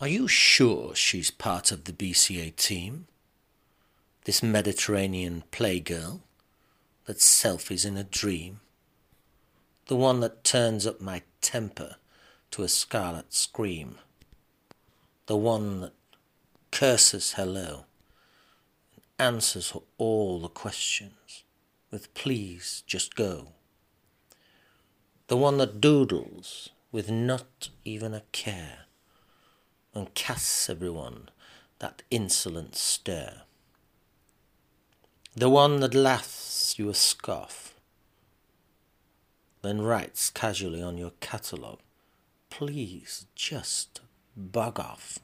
Are you sure she's part of the BCA team? This Mediterranean playgirl that selfies in a dream? The one that turns up my temper to a scarlet scream? The one that curses hello and answers all the questions with please just go? The one that doodles with not even a care and casts everyone that insolent stare. The one that laughs you a scoff, then writes casually on your catalogue, please just bug off.